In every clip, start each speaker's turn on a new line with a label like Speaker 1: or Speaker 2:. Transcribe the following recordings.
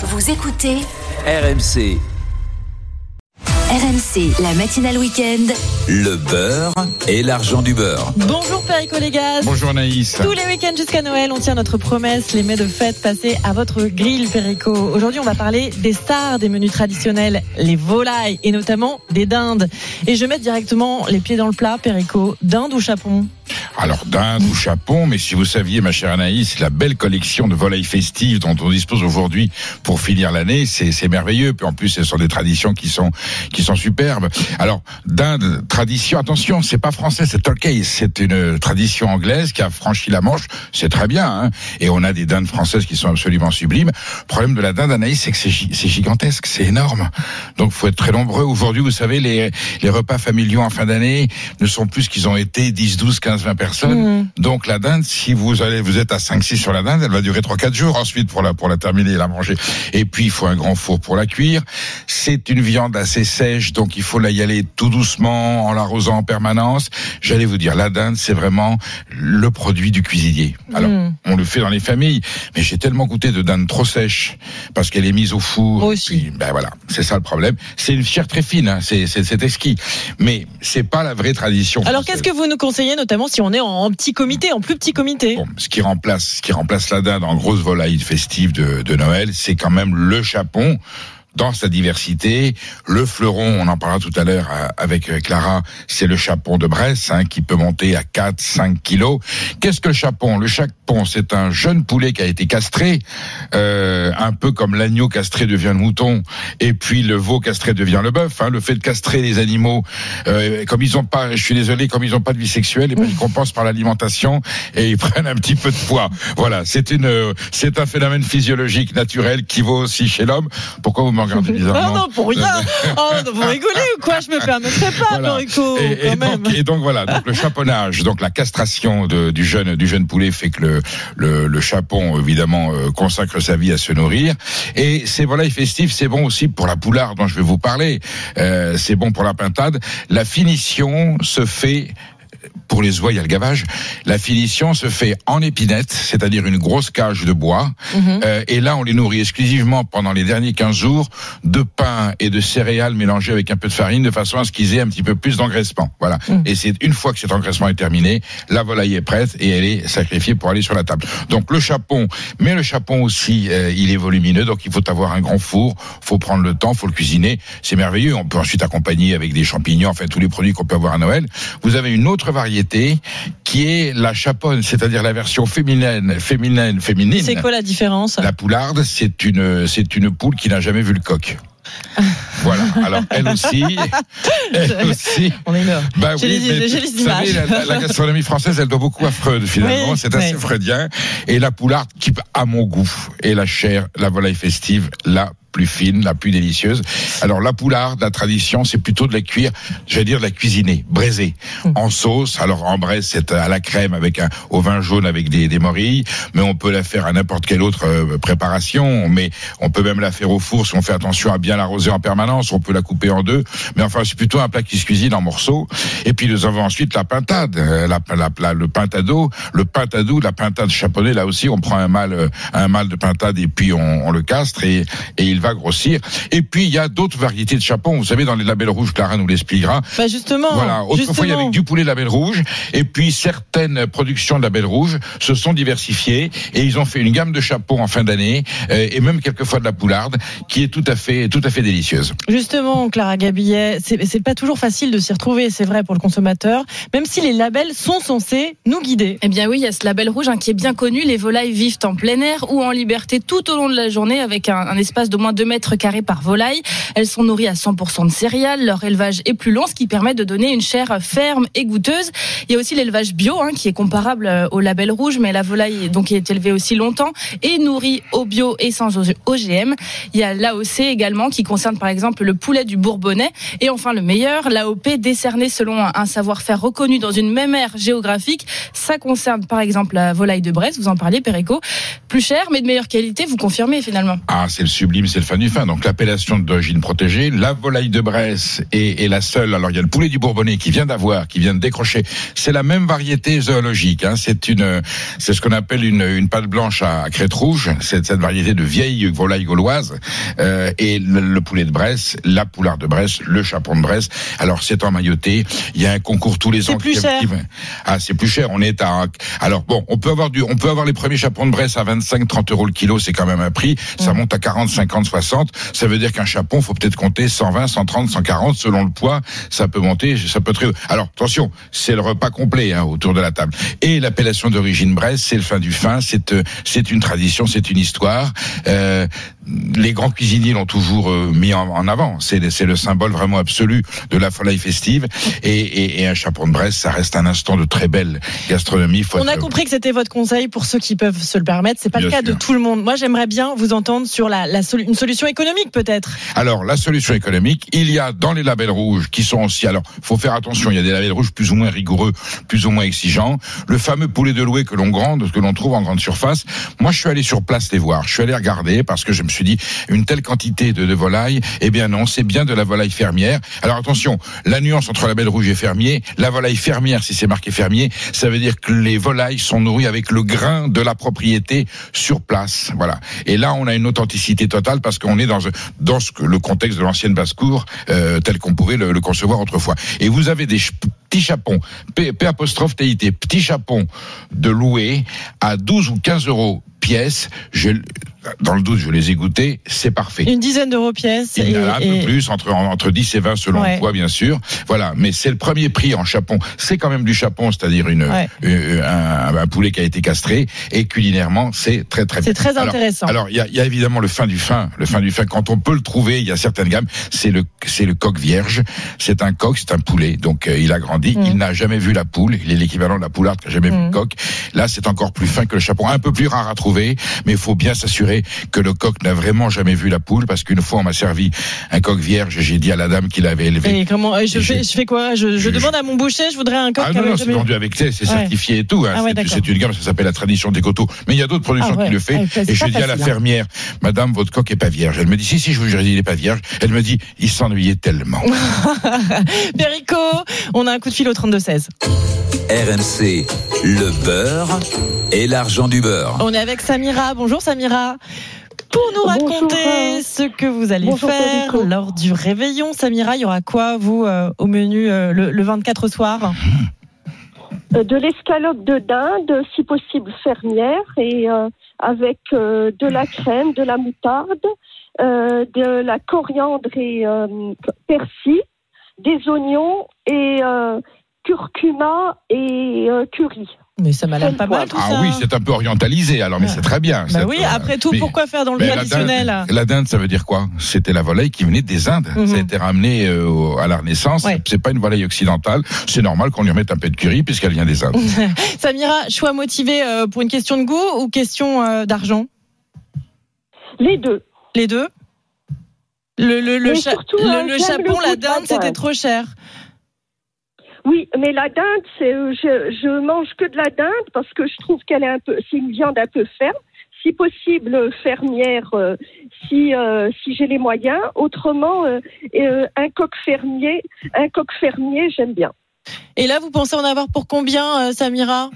Speaker 1: Vous écoutez
Speaker 2: RMC,
Speaker 1: RMC, la matinale week-end.
Speaker 2: le beurre et l'argent du beurre.
Speaker 3: Bonjour Perico Légas.
Speaker 4: Bonjour Naïs.
Speaker 3: Tous les week-ends jusqu'à Noël, on tient notre promesse, les mets de fête passés à votre grill Perico. Aujourd'hui, on va parler des stars des menus traditionnels, les volailles et notamment des dindes. Et je mets directement les pieds dans le plat, Perico. Dinde ou chapon
Speaker 4: Alors dinde ou chapon, mais si vous saviez, ma chère Anaïs, la belle collection de volailles festives dont on dispose aujourd'hui pour finir l'année, c'est merveilleux. Puis en plus, ce sont des traditions qui sont qui sont superbes. Alors dinde, tradition, attention, c'est pas français, c'est turkey, c'est une tradition anglaise qui a franchi la Manche. C'est très bien, hein et on a des dindes françaises qui sont absolument sublimes. Le problème de la dinde, Anaïs, c'est que c'est gi- c'est gigantesque, c'est énorme. Donc faut être très nombreux. Aujourd'hui, vous savez, les les repas familiaux en fin d'année ne sont plus qu'ils ont été 10, 12, 15, 20 personnes.
Speaker 3: Mhm.
Speaker 4: Donc la dinde, si vous allez, vous êtes à 5, 6 sur la dinde, elle va durer 3, 4 jours ensuite pour la, pour la terminer et la manger. Et puis il faut un grand four pour la cuire. C'est une viande assez sèche, donc il faut la y aller tout doucement, en l'arrosant en permanence. J'allais vous dire, la dinde, c'est vraiment le produit du cuisinier. Alors,
Speaker 3: Mhm.
Speaker 4: on le fait dans les familles, mais j'ai tellement goûté de dinde trop sèche parce qu'elle est mise au four.
Speaker 3: Moi aussi.
Speaker 4: Puis, ben voilà, c'est ça le problème. C'est une chair très fine, hein, c'est exquis, mais c'est pas la vraie tradition.
Speaker 3: Alors qu'est-ce que vous nous conseillez, notamment si on est en, petit comité, en plus petit comité.
Speaker 4: Ce qui remplace, ce qui remplace la dinde en grosse volaille festive de Noël, c'est quand même le chapon dans sa diversité. Le fleuron, on en parlera tout à l'heure euh, avec euh, Clara, c'est le chapon de Bresse hein, qui peut monter à 4, 5 kilos. Qu'est-ce que le chapon? Le chapon, c'est un jeune poulet qui a été castré, euh, un peu comme l'agneau castré devient le mouton, et puis le veau castré devient le bœuf. Hein. Le fait de castrer les animaux, euh, comme ils ont pas, je suis désolé, comme ils ont pas de vie sexuelle, et ben, ils compensent par l'alimentation et ils prennent un petit peu de poids. Voilà, c'est une, euh, c'est un phénomène physiologique naturel qui vaut aussi chez l'homme. Pourquoi vous bizarrement
Speaker 3: non, pour rien Oh, non, vous rigolez ou quoi? Je me permettrai pas,
Speaker 4: Voilà.
Speaker 3: Perico,
Speaker 4: et, donc, et donc voilà, donc le chaponnage, donc la castration de- du jeune du jeune poulet fait que le le, le chapon évidemment euh, consacre sa vie à se nourrir. Et ces volailles festives, c'est bon aussi pour la poularde dont je vais vous parler. Euh, c'est bon pour la pintade. La finition se fait pour les oies, il y a le gavage. La finition se fait en épinette, c'est-à-dire une grosse cage de bois.
Speaker 3: Mhm.
Speaker 4: Euh, et là, on les nourrit exclusivement pendant les derniers 15 jours de pain et de céréales mélangées avec un peu de farine de façon à ce qu'ils aient un petit peu plus d'engraissement. Voilà.
Speaker 3: Mhm.
Speaker 4: Et c'est une fois que cet engraissement est terminé, la volaille est prête et elle est sacrifiée pour aller sur la table. Donc le chapon, mais le chapon aussi, euh, il est volumineux, donc il faut avoir un grand four, faut prendre le temps, faut le cuisiner. C'est merveilleux. On peut ensuite accompagner avec des champignons, enfin tous les produits qu'on peut avoir à Noël. Vous avez une autre variété qui est la chaponne, c'est-à-dire la version féminine, féminine, féminine.
Speaker 3: C'est quoi la différence?
Speaker 4: La poularde, c'est une, c'est une poule qui n'a jamais vu le coq. voilà. Alors elle aussi, elle aussi.
Speaker 3: On est là.
Speaker 4: Bah
Speaker 3: J'ai
Speaker 4: oui,
Speaker 3: les-
Speaker 4: mais vous savez, la, gastronomie française, elle doit beaucoup à Freud finalement.
Speaker 3: Oui,
Speaker 4: c'est assez
Speaker 3: oui.
Speaker 4: freudien. Et la poularde, qui, à mon goût, est la chair, la volaille festive, la plus fine, la plus délicieuse. Alors la poularde, la tradition, c'est plutôt de la cuire, j'allais dire de la cuisiner, braisée,
Speaker 3: Hum.
Speaker 4: en sauce. Alors en Bresse, c'est à la crème avec un au vin jaune avec des, des morilles, mais on peut la faire à n'importe quelle autre euh, préparation. Mais on peut même la faire au four si on fait attention à bien l'arroser en permanence. On peut la couper en deux. Mais enfin, c'est plutôt un plat qui se cuisine en morceaux. Et puis nous avons ensuite la pintade, euh, la, la, la- le pintado, le pintadou, la pintade chaponnée. Là aussi, on prend un mal, euh, un mal de pintade et puis on, on le castre et, et il va grossir. Et puis il y a d'autres variétés de chapon. Vous savez, dans les labels rouges, Clara nous l'expliquera.
Speaker 3: Bah justement,
Speaker 4: Voilà. Autrefois, il y avait du poulet label rouge, et puis certaines productions de label rouge se sont diversifiées et ils ont fait une gamme de chapeaux en fin d'année euh, et même quelquefois de la poularde qui est tout à fait, tout à fait délicieuse.
Speaker 3: Justement, Clara Gabillet, c'est c'est pas toujours facile de s'y retrouver, c'est vrai pour le consommateur, même si les labels sont censés nous guider.
Speaker 5: Eh bien oui, il y a ce label rouge hein, qui est bien connu. Les volailles vivent en plein air ou en liberté tout au long de la journée avec un, un espace d'au moins 2 mètres carrés par volaille. Elles sont nourries à 100% de céréales. Leur élevage est plus long, ce qui permet de donner une chair ferme et goûteuse. Il y a aussi l'élevage bio hein, qui est comparable euh, au label rouge, mais la volaille donc est élevée aussi longtemps et nourrie au bio et sans OGM. Il y a l'AOC également qui concerne par exemple le poulet du Bourbonnais et enfin le meilleur, l'AOP décerné selon un, savoir-faire reconnu dans une même aire géographique. Ça concerne par exemple la volaille de Brest, vous en parliez Perico, plus cher mais de meilleure qualité, vous confirmez finalement.
Speaker 4: Ah, c'est le sublime, c'est le fin du fin. Donc l'appellation d'origine protégée, la volaille de Bresse est, est la seule. Alors il y a le poulet du Bourbonnais qui vient d'avoir, qui vient de décrocher. C'est la même variété zoologique. Hein. C'est une, c'est ce qu'on appelle une, une pâte blanche à crête rouge. C'est cette variété de vieille volaille gauloise. Euh, et le, le poulet de Bresse, la poulard de Bresse, le chapon de Bresse. Alors c'est emmailloté. Il y a un concours tous les
Speaker 3: C'est
Speaker 4: ans.
Speaker 3: plus
Speaker 4: qui-
Speaker 3: cher.
Speaker 4: qui- Ah, c'est plus cher. On est à. Alors bon, on peut avoir du, on peut avoir les premiers chapons de Bresse à 25, 30 euros le kilo. C'est quand même un prix. Ça monte à 40, 50, 60. Ça veut dire qu'un chapon, faut peut-être compter 120, 130, 140 selon le poids. Ça peut monter, ça peut très. Alors attention, c'est le repas complet hein, autour de la table. Et l'appellation d'origine Bresse, c'est le fin du fin. C'est euh, c'est une tradition, c'est une histoire. Euh, les grands cuisiniers l'ont toujours euh, mis en, en avant. C'est le symbole vraiment absolu de la volaille festive. Et, et, et un chapon de Bresse, ça reste un instant de très belle gastronomie. Faut
Speaker 3: On a compris que c'était votre conseil pour ceux qui peuvent se le permettre. C'est pas le cas de tout le monde. Moi, j'aimerais bien vous entendre sur la, la solu- une solution économique, peut-être.
Speaker 4: Alors, la solution économique, il y a dans les labels rouges qui sont aussi. Alors, faut faire attention. Il y a des labels rouges plus ou moins rigoureux, plus ou moins exigeants. Le fameux poulet de loué que l'on grande, que l'on trouve en grande surface. Moi, je suis allé sur place les voir. Je suis allé regarder parce que je me suis dit une telle quantité de, de volaille. Eh bien non, c'est bien de la volaille fermière. Alors attention, la nuance entre label rouge et fermier. La volaille fermière, si c'est marqué fermier, ça veut dire que les volailles sont nourries avec le grain de la propriété sur place. Voilà. Et là, on a une authenticité totale parce qu'on est dans ce le contexte de l'ancienne basse-cour euh, tel qu'on pouvait le concevoir autrefois. Et vous avez des ch- petits chapons, P, P apostrophe TIT, petits chapons de louer à 12 ou 15 euros pièce. Je, dans le doute, je les ai goûtés, c'est parfait.
Speaker 3: Une dizaine d'euros pièce.
Speaker 4: Il y en a un
Speaker 3: et-
Speaker 4: peu plus, entre, entre 10 et 20 selon
Speaker 3: Ouais.
Speaker 4: le poids, bien sûr. Voilà, mais c'est le premier prix en chapon. C'est quand même du chapon, c'est-à-dire une,
Speaker 3: Ouais.
Speaker 4: euh, un, un poulet qui a été castré. Et culinairement, c'est très très bien.
Speaker 3: C'est très intéressant.
Speaker 4: alors, il y a, il y a évidemment le fin du fin. Le fin du fin, quand on peut le trouver, il y a certaines gammes. C'est le, c'est le coq vierge. C'est un coq, c'est un poulet. Donc, euh, il a grandi.
Speaker 3: Mm.
Speaker 4: Il n'a jamais vu la poule. Il est l'équivalent de la poularde qui n'a jamais vu
Speaker 3: Mm.
Speaker 4: le coq. Là, c'est encore plus fin que le chapon. Un peu plus rare à trouver. Mais il faut bien s'assurer que le coq n'a vraiment jamais vu la poule. Parce qu'une fois, on m'a servi un coq vierge. J'ai dit à la dame qui l'avait élevé.
Speaker 3: Et comment euh, je
Speaker 4: Et
Speaker 3: fais,
Speaker 4: je-
Speaker 3: fais quoi? Je, je
Speaker 4: je-
Speaker 3: demande à mon boucher, je voudrais un coq
Speaker 4: Ah non, non, c'est vendu avec test, c'est
Speaker 3: Ouais.
Speaker 4: certifié et tout. hein.
Speaker 3: Ah ouais,
Speaker 4: C'est- une gamme, ça s'appelle la tradition des coteaux. Mais il y a d'autres productions
Speaker 3: Ah ouais.
Speaker 4: qui le fait.
Speaker 3: Ah,
Speaker 4: et je dis à la
Speaker 3: facile, hein.
Speaker 4: fermière, Madame, votre coq est pas vierge. Elle me dit, si, si, je vous jure, il est pas vierge. Elle me dit, il s'ennuyait tellement.
Speaker 3: Perico, on a un coup de fil au 32-16.
Speaker 2: RMC, le beurre et l'argent du beurre.
Speaker 3: On est avec Samira. Bonjour Samira. Pour nous raconter ce que vous allez
Speaker 6: bonjour,
Speaker 3: faire lors du réveillon, Samira, il y aura quoi, vous, euh, au menu euh, le, le 24 soir?
Speaker 6: Euh, de l'escalope de dinde, si possible fermière, et euh, avec euh, de la crème, de la moutarde, euh, de la coriandre et euh, persil, des oignons et euh, curcuma et euh, curry.
Speaker 3: Mais ça m'a l'air pas mal tout
Speaker 4: Ah
Speaker 3: ça.
Speaker 4: oui, c'est un peu orientalisé, alors, mais
Speaker 3: Ah.
Speaker 4: c'est très bien.
Speaker 3: Bah
Speaker 4: cette,
Speaker 3: oui,
Speaker 4: euh,
Speaker 3: après tout,
Speaker 4: mais-
Speaker 3: pourquoi faire dans le
Speaker 4: mais la dinde,
Speaker 3: traditionnel
Speaker 4: la dinde, ça veut dire quoi? C'était la volaille qui venait des Indes.
Speaker 3: Mhm.
Speaker 4: Ça a été ramené euh, à la Renaissance.
Speaker 3: Ouais.
Speaker 4: C'est pas une volaille occidentale. C'est normal qu'on lui remette un peu de curry puisqu'elle vient des Indes.
Speaker 3: Samira, choix motivé euh, pour une question de goût ou question euh, d'argent?
Speaker 6: Les deux.
Speaker 3: Les deux? Le, le, le,
Speaker 6: Mais
Speaker 3: cha-
Speaker 6: surtout,
Speaker 3: le- le la dinde, c'était trop cher.
Speaker 6: Oui, mais la dinde, c'est, je, je mange que de la dinde parce que je trouve qu'elle est un peu, c'est une viande un peu ferme. Si possible, fermière, euh, si euh, si j'ai les moyens. Autrement, euh, un coq fermier, un coq fermier, j'aime bien.
Speaker 3: Et là, vous pensez en avoir pour combien, Samira?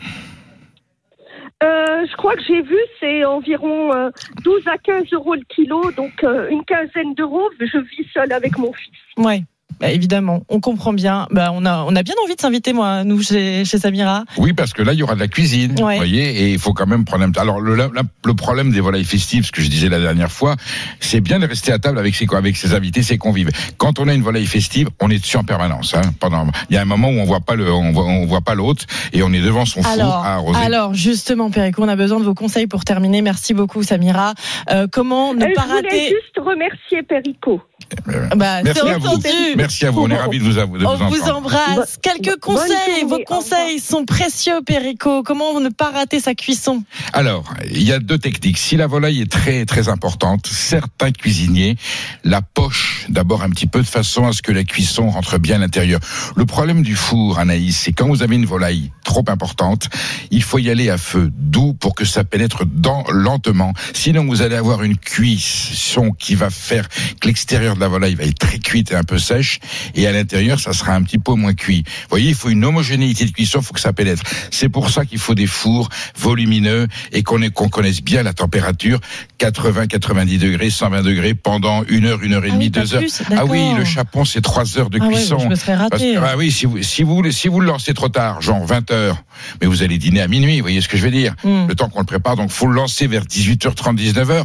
Speaker 6: Euh, je crois que j'ai vu, c'est environ euh, 12 à 15 euros le kilo, donc euh, une quinzaine d'euros. Je vis seule avec mon fils.
Speaker 3: Ouais. Bah, évidemment, on comprend bien. Bah, on a, on a bien envie de s'inviter, moi, nous, chez, chez Samira.
Speaker 4: Oui, parce que là, il y aura de la cuisine,
Speaker 3: Ouais.
Speaker 4: vous voyez, et il faut quand même prendre un... Alors, le, la- le problème des volailles festives, ce que je disais la dernière fois, c'est bien de rester à table avec ses, avec ses invités, ses convives. Quand on a une volaille festive, on est dessus en permanence. Hein, pendant, il y a un moment où on voit pas le, on voit, on voit pas l'autre, et on est devant son four
Speaker 3: Alors,
Speaker 4: à arroser.
Speaker 3: alors, justement, Perico, on a besoin de vos conseils pour terminer. Merci beaucoup, Samira. Euh, comment ne
Speaker 6: Euh,
Speaker 3: pas
Speaker 6: je voulais
Speaker 3: rater
Speaker 6: juste remercier Perico.
Speaker 4: Euh,
Speaker 3: Bah,
Speaker 4: Merci
Speaker 3: c'est
Speaker 4: à vous.
Speaker 3: entendu.
Speaker 4: Merci. Merci à vous. On est ravis de vous, av- de
Speaker 3: On
Speaker 4: vous
Speaker 3: embrasse. Quelques conseils. Vos conseils sont précieux, Perico. Comment ne pas rater sa cuisson
Speaker 4: Alors, il y a deux techniques. Si la volaille est très très importante, certains cuisiniers la pochent d'abord un petit peu de façon à ce que la cuisson rentre bien à l'intérieur. Le problème du four, Anaïs, c'est quand vous avez une volaille trop importante, il faut y aller à feu doux pour que ça pénètre dans lentement. Sinon, vous allez avoir une cuisson qui va faire que l'extérieur de la volaille va être très cuite et un peu sèche, et à l'intérieur, ça sera un petit peu moins cuit. Vous voyez, il faut une homogénéité de cuisson, il faut que ça pénètre. C'est pour ça qu'il faut des fours volumineux et qu'on connaisse bien la température, 80, 90 degrés, 120 degrés pendant une heure, une heure et
Speaker 3: Ah
Speaker 4: demie,
Speaker 3: oui,
Speaker 4: deux heures.
Speaker 3: plus,
Speaker 4: Ah oui, le chapon, c'est trois heures de
Speaker 3: Ah
Speaker 4: cuisson.
Speaker 3: je me serais raté.
Speaker 4: ah oui, si vous, si vous, si vous le lancez trop tard, genre 20 heures, mais vous allez dîner à minuit, vous voyez ce que je veux dire?
Speaker 3: Hmm.
Speaker 4: Le temps qu'on le prépare, donc faut le lancer vers 18h30, 19h.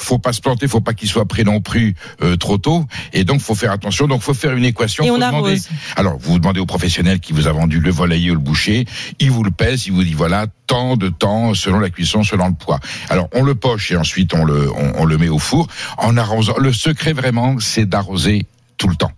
Speaker 4: Faut pas se planter, faut pas qu'il soit prêt non plus euh, trop tôt, et donc faut faire attention. Donc faut faire une équation.
Speaker 3: Et on
Speaker 4: demander-
Speaker 3: arrose.
Speaker 4: Alors vous demandez au professionnel qui vous a vendu le volailler ou le boucher, il vous le pèse, il vous dit voilà tant de temps selon la cuisson, selon le poids. Alors on le poche et ensuite on le on, on le met au four en arrosant. Le secret vraiment, c'est d'arroser tout le temps.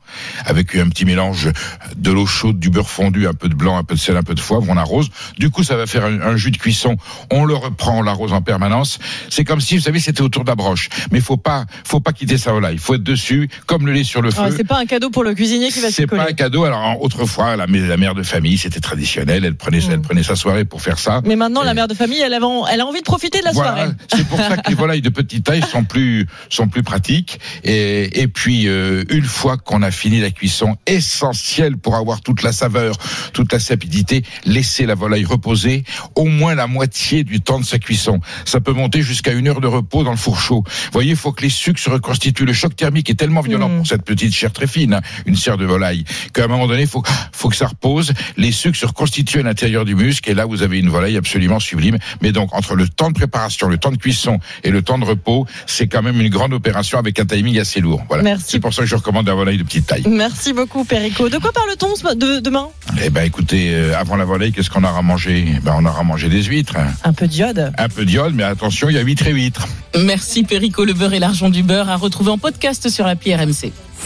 Speaker 4: Avec un petit mélange de l'eau chaude, du beurre fondu, un peu de blanc, un peu de sel, un peu de foivre, on arrose. Du coup, ça va faire un, un jus de cuisson. On le reprend, on l'arrose en permanence. C'est comme si, vous savez, c'était autour de la broche. Mais faut pas, faut pas quitter sa volaille. Il faut être dessus, comme le lait sur le feu.
Speaker 3: Ah, c'est pas un cadeau pour le cuisinier qui va s'y
Speaker 4: C'est pas un cadeau. Alors autrefois, la, la mère de famille, c'était traditionnel. Elle prenait,
Speaker 3: Mm.
Speaker 4: elle prenait sa soirée pour faire ça.
Speaker 3: Mais maintenant, la mère de famille, elle a, elle a envie de profiter de la
Speaker 4: Voilà,
Speaker 3: soirée.
Speaker 4: c'est pour ça que les volailles de petite taille sont plus sont plus pratiques. Et, et puis euh, une fois qu'on a fini la cuisson, essentielle pour avoir toute la saveur, toute la sapidité, laisser la volaille reposer au moins la moitié du temps de sa cuisson. Ça peut monter jusqu'à une heure de repos dans le four chaud. Vous voyez, il faut que les sucres se reconstituent. Le choc thermique est tellement violent
Speaker 3: Mm.
Speaker 4: pour cette petite chair très fine, hein, une chair de volaille, qu'à un moment donné, il faut, faut que ça repose. Les sucres se reconstituent à l'intérieur du muscle et là, vous avez une volaille absolument sublime. Mais donc, entre le temps de préparation, le temps de cuisson et le temps de repos, c'est quand même une grande opération avec un timing assez lourd. Voilà.
Speaker 3: Merci.
Speaker 4: C'est pour ça que je recommande la volaille de petite taille.
Speaker 3: Merci beaucoup, Perico. De quoi parle-t-on de, demain?
Speaker 4: Eh ben, écoutez, euh, avant la volaille, qu'est-ce qu'on aura mangé Ben, on aura mangé des huîtres.
Speaker 3: Un peu d'iode.
Speaker 4: Un peu d'iode, mais attention, il y a huîtres et huîtres.
Speaker 5: Merci Perico, le beurre et l'argent du beurre à retrouver en podcast sur l'appli RMC.